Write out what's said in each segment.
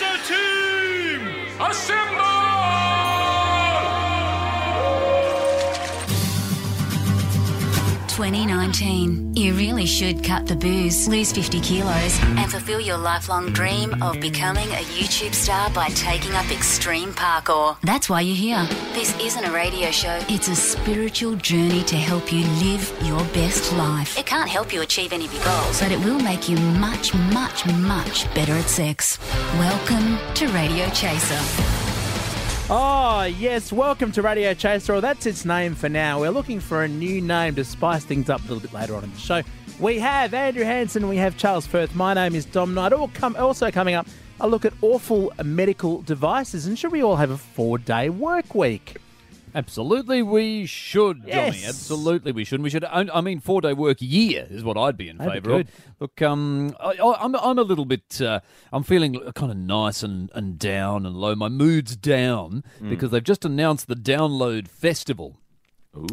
Team, assemble! 2019. You really should cut the booze, lose 50 kilos, and fulfill your lifelong dream of becoming a YouTube star by taking up extreme parkour. That's why you're here. This isn't a radio show, it's a spiritual journey to help you live your best life. It can't help you achieve any of your goals, but it will make you much, much, much better at sex. Welcome to Radio Chaser. Oh, yes, welcome to Radio Chaser, or that's its name for now. We're looking for a new name to spice things up a little bit later on in the show. We have Andrew Hansen, we have Charles Firth. My name is Dom Knight. Also coming up, a look at awful medical devices, and should we all have a four day work week? Absolutely, we should, Johnny. Yes. Absolutely, we should. We should. I mean, four day work year is what I'd be in favour of. Look, um, I, I- I'm I'm a little bit. Uh, I'm feeling kind of nice and, and down and low. My mood's down Mm. because they've just announced the Download Festival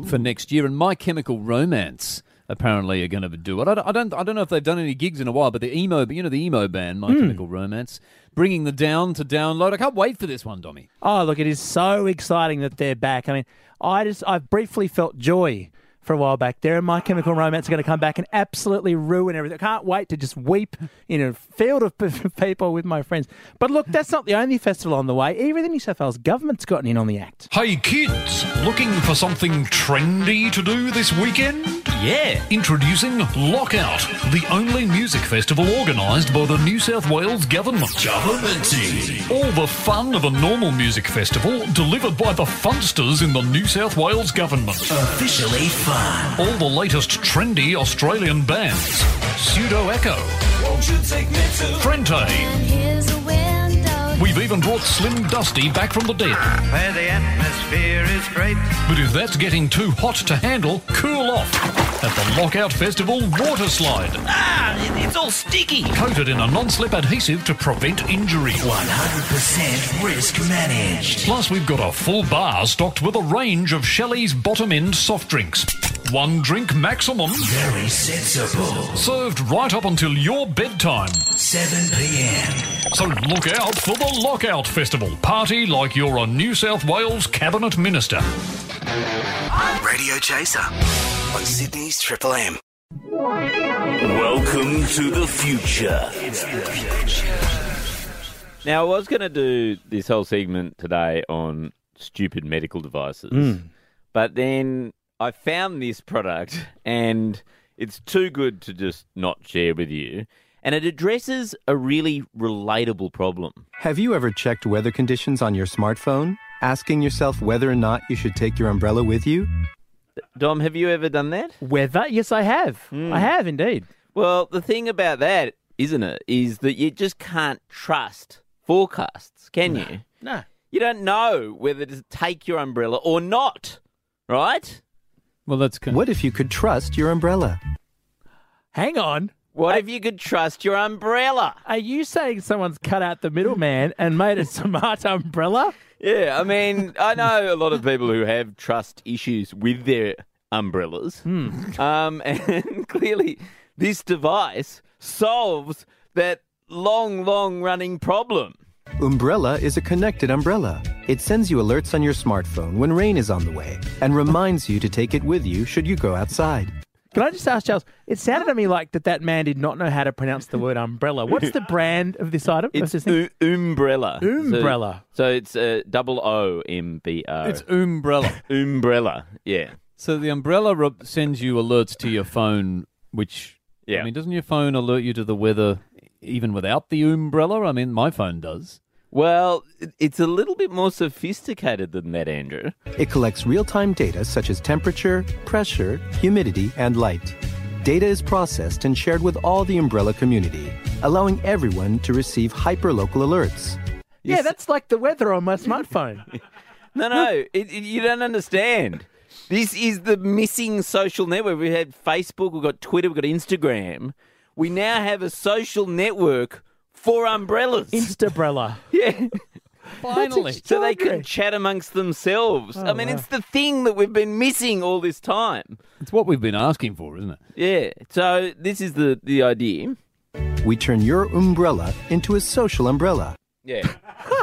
for next year, and My Chemical Romance apparently are going to do it. I don't, I don't, I don't know if they've done any gigs in a while, but the emo, but you know, the emo band, My Hmm. Chemical Romance, bringing the down to download. I can't wait for this one, Dommy. Oh, look, it is so exciting that they're back. I mean, I just, I've briefly felt joy for a while back there, and My Chemical Romance are going to come back and absolutely ruin everything. I can't wait to just weep in a field of people with my friends. But look, that's not the only festival on the way. Even the New South Wales government's gotten in on the act. Hey kids, looking for something trendy to do this weekend? Yeah. Introducing Lockout, the only music festival organised by the New South Wales Government. Governmenty. All the fun of a normal music festival delivered by the funsters in the New South Wales Government. Officially fun. All the latest trendy Australian bands. Pseudo Echo. Won't you take me to Frente. We've even brought Slim Dusty back from the dead. where the atmosphere is great? But if that's getting too hot to handle, cool off at the Lockout Festival water slide. Ah, it's all sticky. Coated in a non-slip adhesive to prevent injury. 100% risk managed. Plus, we've got a full bar stocked with a range of Shelley's bottom end soft drinks. One drink maximum, Very sensible. served right up until your bedtime. 7 p.m. So look out for the Lockout Festival. Party like you're a New South Wales Cabinet Minister. Radio Chaser on Sydney's Triple M. Welcome to the future. Now, I was going to do this whole segment today on stupid medical devices, Hmm. but then I found this product and it's too good to just not share with you. And it addresses a really relatable problem. Have you ever checked weather conditions on your smartphone? Asking yourself whether or not you should take your umbrella with you? Dom, have you ever done that? Weather? Yes, I have. Hmm. I have indeed. Well, the thing about that, isn't it, is that you just can't trust forecasts, can you? No. You don't know whether to take your umbrella or not, right? Well, that's kind What if you could trust your umbrella? Hang on. What if you could trust your umbrella? Are you saying someone's cut out the middleman and made a smart umbrella? Yeah, I mean, I know a lot of people who have trust issues with their umbrellas. Um, and clearly, this device solves that long, long running problem. Oombrella is a connected umbrella. It sends you alerts on your smartphone when rain is on the way and reminds you to take it with you should you go outside. Can I just ask Charles? It sounded to me like that that man did not know how to pronounce the word umbrella. What's the brand of this item? Of It's this thing? u- umbrella. So- Umbrella. So, it's uh, double O M B O. It's Oombrella. umbrella. Yeah. So the umbrella re- sends you alerts to your phone, which Yeah. I mean, doesn't your phone alert you to the weather even without the umbrella? I mean, my phone does. Well, it's a little bit more sophisticated than that, Andrew. It collects real time data such as temperature, pressure, humidity, and light. Data is processed and shared with all the Oombrella community, allowing everyone to receive hyperlocal alerts. yeah, that's like the weather on my smartphone. No, no, it, it- you don't understand. This is the missing social network. We had Facebook, we've got Twitter, we've got Instagram. We now have a social network for umbrellas. Instabrella. yeah. Finally. So they Extraordinary. can chat amongst themselves. I mean, wow. it's the thing that we've been missing all this time. It's what we've been asking for, isn't it? Yeah. So this is the, the idea. We turn your umbrella into a social umbrella. Yeah.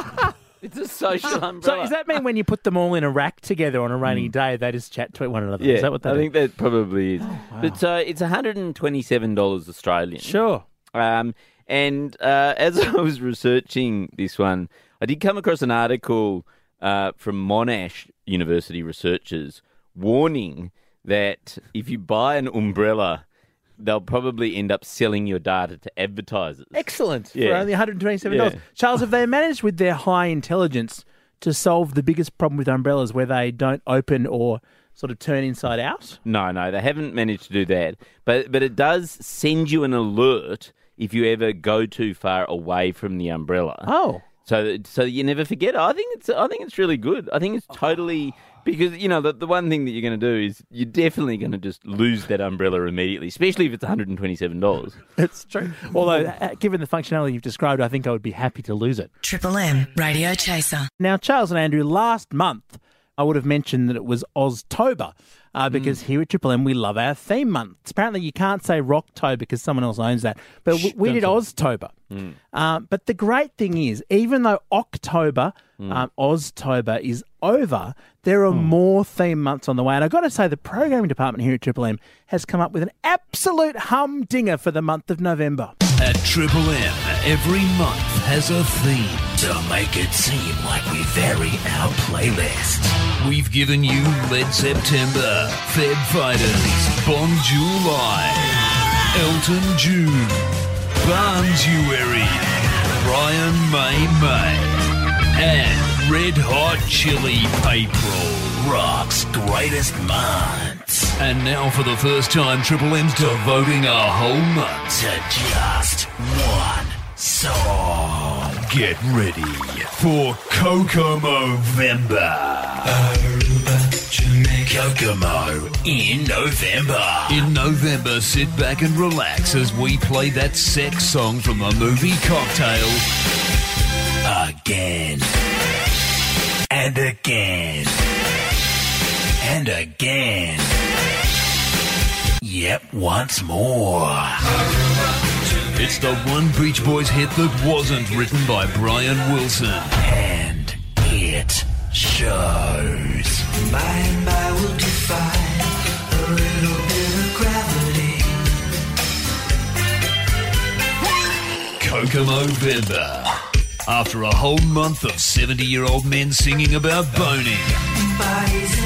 it's a social umbrella. So does that mean when you put them all in a rack together on a rainy day, they just chat to one another? Mm. yeah, Is that what they I do? think that probably is. But so it's $127 Australian. Sure. Um, and uh, as I was researching this one, I did come across an article uh, from Monash University researchers warning that if you buy an umbrella, they'll probably end up selling your data to advertisers. Excellent. For only $127. Yeah. Charles, have they managed with their high intelligence to solve the biggest problem with umbrellas where they don't open or sort of turn inside out? No, no, they haven't managed to do that. But but it does send you an alert if you ever go too far away from the umbrella. Oh. So so you never forget. I think it's I think it's really good. I think it's totally because you know the the one thing that you're going to do is you're definitely going to just lose that umbrella immediately, especially if it's 127 dollars. It's true. Although, uh, given the functionality you've described, I think I would be happy to lose it. Triple M Radio Chaser. Now, Charles and Andrew, last month I would have mentioned that it was Oztober uh, because here at Triple M we love our theme months. Apparently, you can't say Rocktober because someone else owns that, but we, we did Oztober. Um, but the great thing is, even though October, um, Oztober is over, there are more theme months on the way. And I've got to say, the programming department here at Triple M has come up with an absolute humdinger for the month of November. At Triple M, every month has a theme. To make it seem like we vary our playlist. We've given you Led September, Feb Fighters, Bon July, Elton June, Barnsuary, Brian May May, and Red Hot Chili April. Rock's greatest months. And now, for the first time, Triple M's devoting a whole month To just one song. Get ready for Kokomo Vember. Kokomo in November. In November, sit back and relax as we play that sex song from the movie Cocktail. Again. And again. And again. Yep, once more. It's the one Beach Boys hit that wasn't written by Brian Wilson. And it shows. By and by we'll defy a little bit of gravity. Kokomo Vember. After a whole month of 70 year old men singing about boning,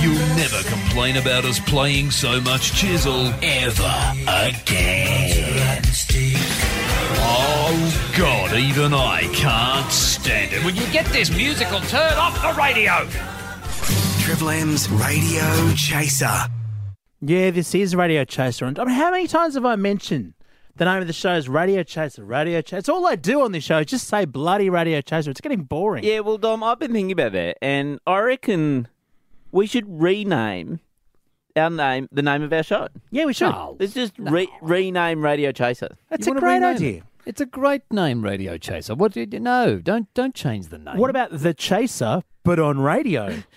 you'll never complain about us playing so much chisel. Ever again. God, even I can't stand it. When you get this musical, turn off the radio. Triple M's Radio Chaser. Yeah, this is Radio Chaser. And I mean, how many times have I mentioned the name of the show is Radio Chaser, Radio Chaser? It's all I do on this show. is Just say bloody Radio Chaser. It's getting boring. Yeah, well, Dom, I've been thinking about that, and I reckon we should rename our name, the name of our show. Yeah, we should. Let's just re- rename Radio Chaser. That's You a great rename idea. it? It's a great name, Radio Chaser. What did you know? Don't don't change the name. What about The Chaser, but on radio?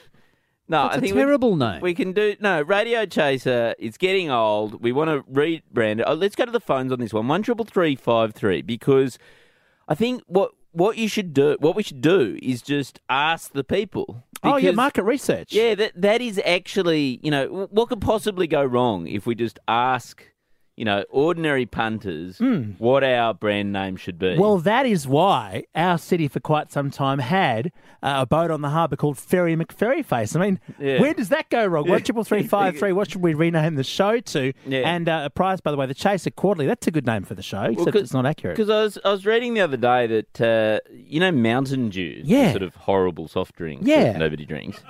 No, That's I a think we- terrible name. We can do no Radio Chaser. It's getting old. We want to rebrand it. Oh, let's go to the phones on this one. One triple three five three. Because I think what what you should do, what we should do, is just ask the people. oh, yeah, market research. Yeah, that that is actually you know what could possibly go wrong if we just ask you know ordinary punters what our brand name should be. Well, that is why our city for quite some time had uh, a boat on the harbour called Ferry McFerryface. I mean, Yeah. where does that go wrong? What triple three five three? What should we rename the show to? Yeah. And uh, a prize, by the way, the Chaser Quarterly. That's a good name for the show, except 'cause- it's not accurate. Because I was I was reading the other day that uh, you know Mountain Dew, Yeah. sort of horrible soft drink Yeah. that nobody drinks.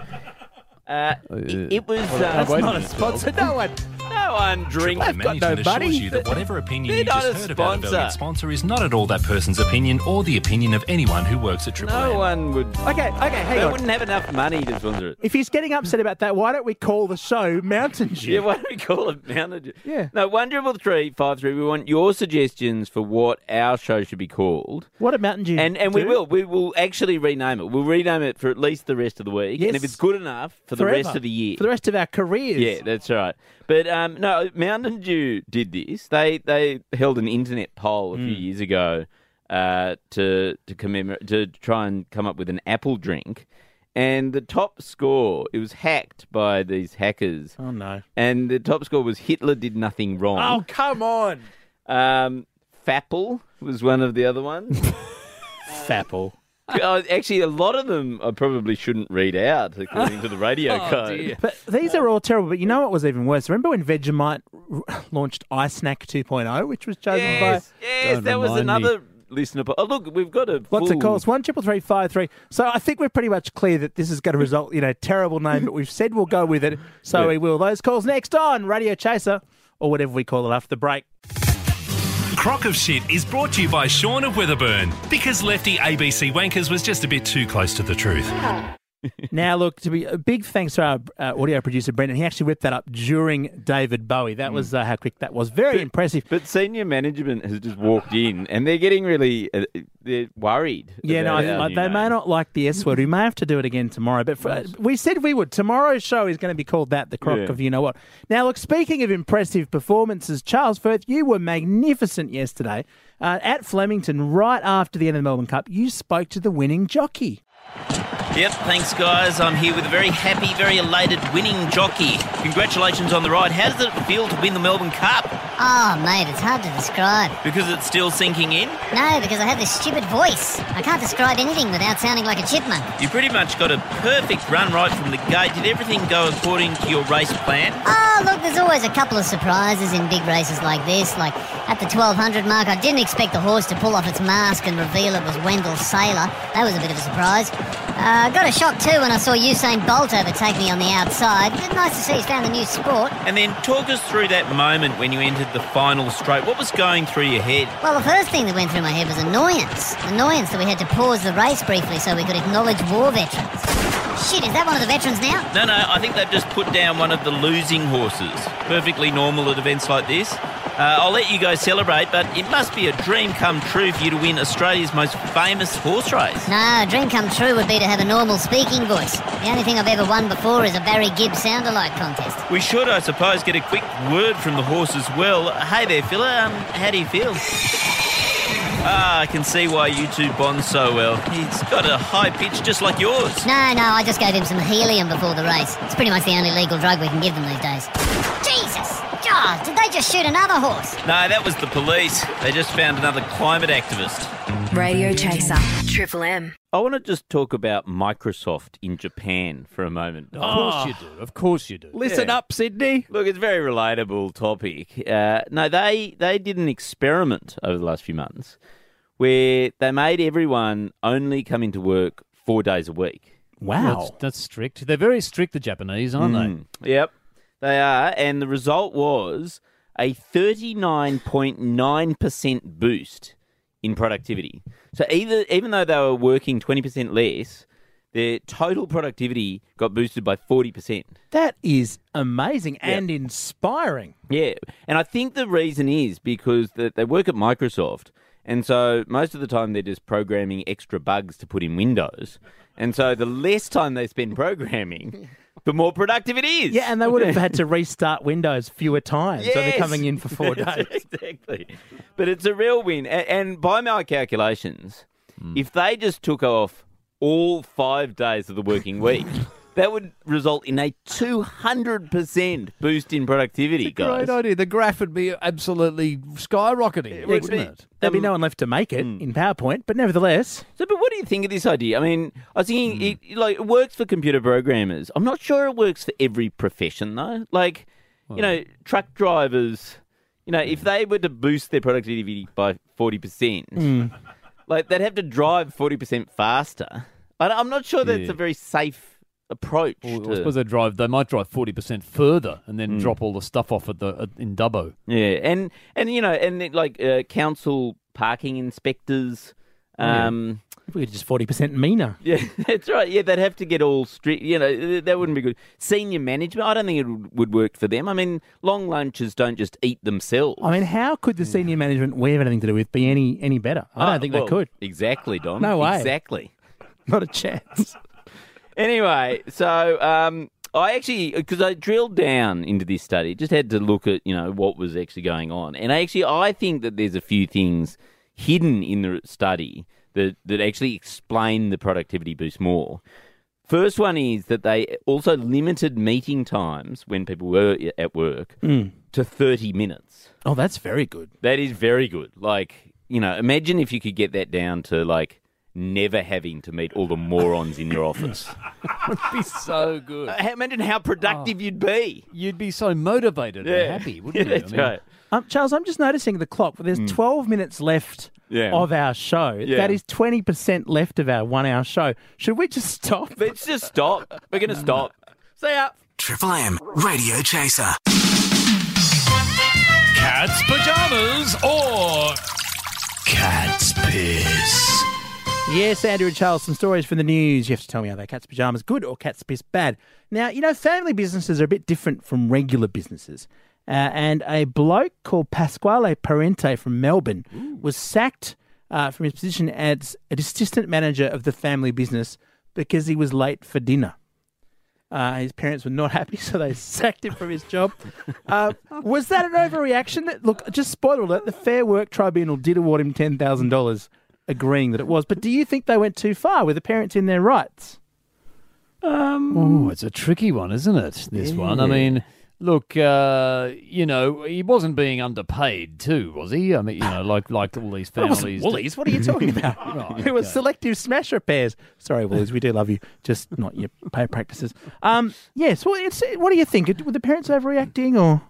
Uh, it, it was uh, That's not a sponsor. No one. No one drinks. I've got no Management money. assures you that whatever opinion you just not a heard about a sponsor. valued sponsor is not at all that person's opinion or the opinion of anyone who works at Triple No M. one would. Okay, okay, hang They on. wouldn't have enough money to sponsor it. If he's getting upset about that, why don't we call the show Mountain Dew? Yeah, why don't we call it Mountain Dew? Yeah. No, one triple three five three. We want your suggestions for what our show should be called. What a Mountain Dew And and we do? will. We will actually rename it. We'll rename it for at least the rest of the week. And if it's good enough for the Forever. rest of the year. For the rest of our careers. Yeah, that's right. But um, no, Mountain Dew did this. They they held an internet poll a few Hmm. years ago uh, to to commemorate to try and come up with an apple drink, and the top score it was hacked by these hackers, Oh no. and the top score was Hitler did nothing wrong. Oh come on. Um, Fapple was one of the other ones. Fapple. Oh, actually, a lot of them I probably shouldn't read out according to the radio oh, code. But these are all terrible. But you know what was even worse? Remember when Vegemite r- launched iSnack 2.0, which was chosen Yes, by. yes, Don't that was remind me. another listener. po- Oh, look, we've got a What's full... it called? One triple three five three. So I think we're pretty much clear that this is going to result in a terrible name, but we've said we'll go with it, so Yeah. we will. Those calls next on Radio Chaser or whatever we call it after the break. Crock of Shit is brought to you by Sean of Witherburn because Lefty ABC Wankers was just a bit too close to the truth. Now, look, to be a big thanks to our uh, audio producer Brendan. He actually whipped that up during David Bowie. That was uh, how quick that was. Very impressive. But senior management has just walked in, and they're getting really uh, they're worried. Yeah, no, I, our I, new they may not like the S word. We may have to do it again tomorrow. But for, we said we would. Tomorrow's show is going to be called that, the crock Yeah. of you know what. Now, look, speaking of impressive performances, Charles Firth, you were magnificent yesterday uh, at Flemington right after the end of the Melbourne Cup. You spoke to the winning jockey. Yep, thanks guys. I'm here with a very happy, very elated winning jockey. Congratulations on the ride. How does it feel to win the Melbourne Cup? Oh, mate, it's hard to describe. Because it's still sinking in? No, because I have this stupid voice. I can't describe anything without sounding like a chipmunk. You pretty much got a perfect run right from the gate. Did everything go according to your race plan? Oh, look, there's always a couple of surprises in big races like this. Like at the 1200 mark, I didn't expect the horse to pull off its mask and reveal it was Wendell Sailor. That was a bit of a surprise. Uh, got a shock too when I saw Usain Bolt overtake me on the outside. Nice to see he's found a new sport. And then talk us through that moment when you entered the final straight. What was going through your head? Well, the first thing that went through my head was annoyance. Annoyance that we had to pause the race briefly so we could acknowledge war veterans. Shit, is that one of the veterans now? No, no, I think they've just put down one of the losing horses. Perfectly normal at events like this. Uh, I'll let you guys celebrate, but it must be a dream come true for you to win Australia's most famous horse race. No, a dream come true would be to have a normal speaking voice. The only thing I've ever won before is a Barry Gibb sound-alike contest. We should, I suppose, get a quick word from the horse as well. Hey there, fella. Um, how do you feel? Ah, I can see why you two bond so well. He's got a high pitch just like yours. No, no, I just gave him some helium before the race. It's pretty much the only legal drug we can give them these days. Jesus! Did they just shoot another horse? No, that was the police. They just found another climate activist. Radio Chaser. Triple M. I want to just talk about Microsoft in Japan for a moment. Of course you do. Of course you do. Listen Yeah. up, Sydney. Look, it's a very relatable topic. Uh, no, they they did an experiment over the last few months where they made everyone only come into work four days a week. Wow. That's, that's strict. They're very strict, the Japanese, aren't Mm. Yep, they are, and the result was a thirty nine point nine percent boost in productivity. So either even though they were working twenty percent less, their total productivity got boosted by forty percent. That is amazing and inspiring. Yeah, and I think the reason is because they work at Microsoft, and so most of the time they're just programming extra bugs to put in Windows, and so the less time they spend programming, the more productive it is. Yeah, and they would have had to restart Windows fewer times. Yes. So they're coming in for four days. exactly. But it's a real win, a- and by my calculations, Hmm. if they just took off all five days of the working week. That would result in a 200% boost in productivity, guys. Great idea. The graph would be absolutely skyrocketing, would wouldn't be. it? There'd be Um, no one left to make it in PowerPoint, but nevertheless, So, but what do you think of this idea? I mean, I was thinking Hmm. it, it, like it works for computer programmers. I'm not sure it works for every profession though. Like, you know, truck drivers. You know, if they were to boost their productivity by forty percent, Hmm. like they'd have to drive forty percent faster. I, I'm not sure that's Yeah. a very safe approach. Well, I suppose they drive. They might drive forty percent further and then drop all the stuff off at the at, in Dubbo. Yeah, and and you know, and it, like uh, council parking inspectors. Yeah. Um, if we could just 40% meaner. Yeah, that's right. Yeah, they'd have to get all strict. You know, that wouldn't be good. Senior management, I don't think it would- would work for them. I mean, long lunches don't just eat themselves. I mean, how could the senior management we have anything to do with be any any better? I don't Ah, think well, they could. Exactly, Dom. No way. Exactly. Not a chance. Anyway, so um, I actually because I drilled down into this study, just had to look at you know what was actually going on, and actually I think that there's a few things hidden in the study that, that actually explain the productivity boost more. First one is that they also limited meeting times when people were at work Mm. to 30 minutes. Oh, that's very good. That is very good. Like, you know, imagine if you could get that down to like never having to meet all the morons in your office. would be so good. Uh, imagine how productive you'd be. You'd be so motivated Yeah. and happy, wouldn't Yeah, you? that's right. Um, Charles, I'm just noticing the clock. There's 12 minutes left Yeah. of our show. Yeah. That is 20% left of our one hour show. Should we just stop? Let's just stop. We're going to stop. See ya. Triple M Radio Chaser. Cat's pajamas or cat's piss. Yes, Andrew and Charles, some stories from the news. You have to tell me are they cat's pajamas good or cat's piss bad? Now, you know, family businesses are a bit different from regular businesses. Uh, and a bloke called Pasquale Parente from Melbourne was sacked uh, from his position as an assistant manager of the family business because he was late for dinner. Uh, his parents were not happy, so they sacked him from his job. Uh, was that an overreaction? Look, just spoiler it. the Fair Work Tribunal did award him ten thousand dollars, agreeing that it was. But do you think they went too far? Were the parents in their rights? Um, Oh, it's a tricky one, isn't it? This one. I mean, look, uh, you know, he wasn't being underpaid too, was he? I mean, you know, like like all these It families. wasn't Woolies. What are you talking about? Right, It was okay. selective smash repairs. Sorry, Woolies, we do love you, just not your pay practices. Um, yes. Well, it's, what do you think? Were the parents overreacting, or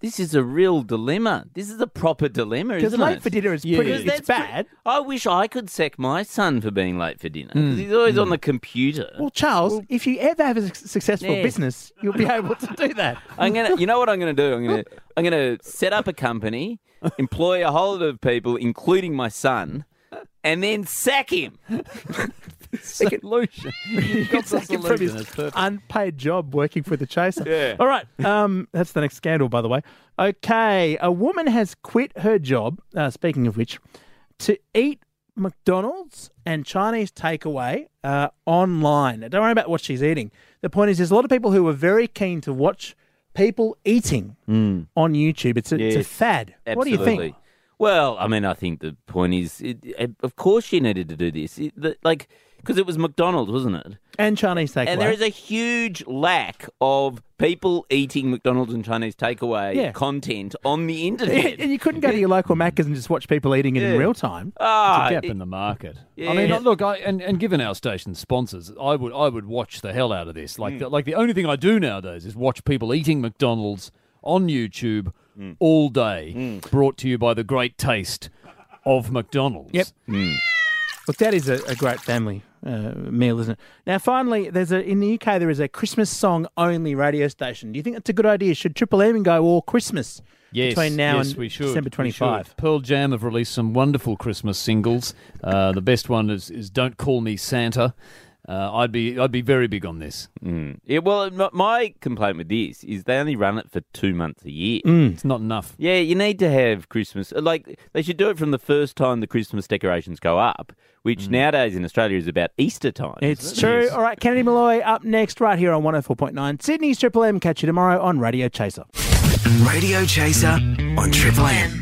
This is a real dilemma. This is a proper dilemma, because isn't late it? for dinner is pretty? Because It's that's pre- bad. I wish I could sack my son for being late for dinner Mm. because he's always on the computer. Well, Charles, if you ever have a successful Yeah. business, you'll be able to do that. I'm gonna. You know what I'm gonna do? I'm gonna. I'm gonna set up a company, employ a whole lot of people, including my son, and then sack him. solution. You've got the Sack him from solution. his It's perfect. unpaid job working for the chaser. Yeah. All right. Um, that's the next scandal, by the way. Okay. A woman has quit her job, uh, speaking of which, to eat McDonald's and Chinese takeaway uh, online. Now, don't worry about what she's eating. The point is, there's a lot of people who are very keen to watch people eating on YouTube. It's a, it's a Yes, fad. What do you think? Absolutely. Well, I mean, I think the point is, it, it- of course, she needed to do this, it, the, like because it was McDonald's, wasn't it? And Chinese takeaway. And there is a huge lack of people eating McDonald's and Chinese takeaway Yeah. content on the internet. and you couldn't go to your local Macca's and just watch people eating it in real time. Ah, It's a gap it- in the market. Yeah. I mean, look, I, and, and given our station sponsors, I would I would watch the hell out of this. Mm. Like the, like the only thing I do nowadays is watch people eating McDonald's on YouTube Mm. all day, brought to you by the great taste of McDonald's. Yep. Look, that is a, a great family uh, meal, isn't it? Now, finally, there's a in the UK there is a Christmas song only radio station. Do you think that's a good idea? Should Triple M go all Christmas Yes, between now yes, and we should. December 25? Pearl Jam have released some wonderful Christmas singles. Uh, the best one is, is "Don't Call Me Santa." Uh, I'd be I'd be very big on this. Mm. Yeah, well, my complaint with this is they only run it for two months a year. It's not enough. Yeah, you need to have Christmas. Like, they should do it from the first time the Christmas decorations go up, which nowadays in Australia is about Easter time. It's true. All right, Kennedy Molloy up next, right here on 104.9 Sydney's Triple M. Catch you tomorrow on Radio Chaser. Radio Chaser on Triple M.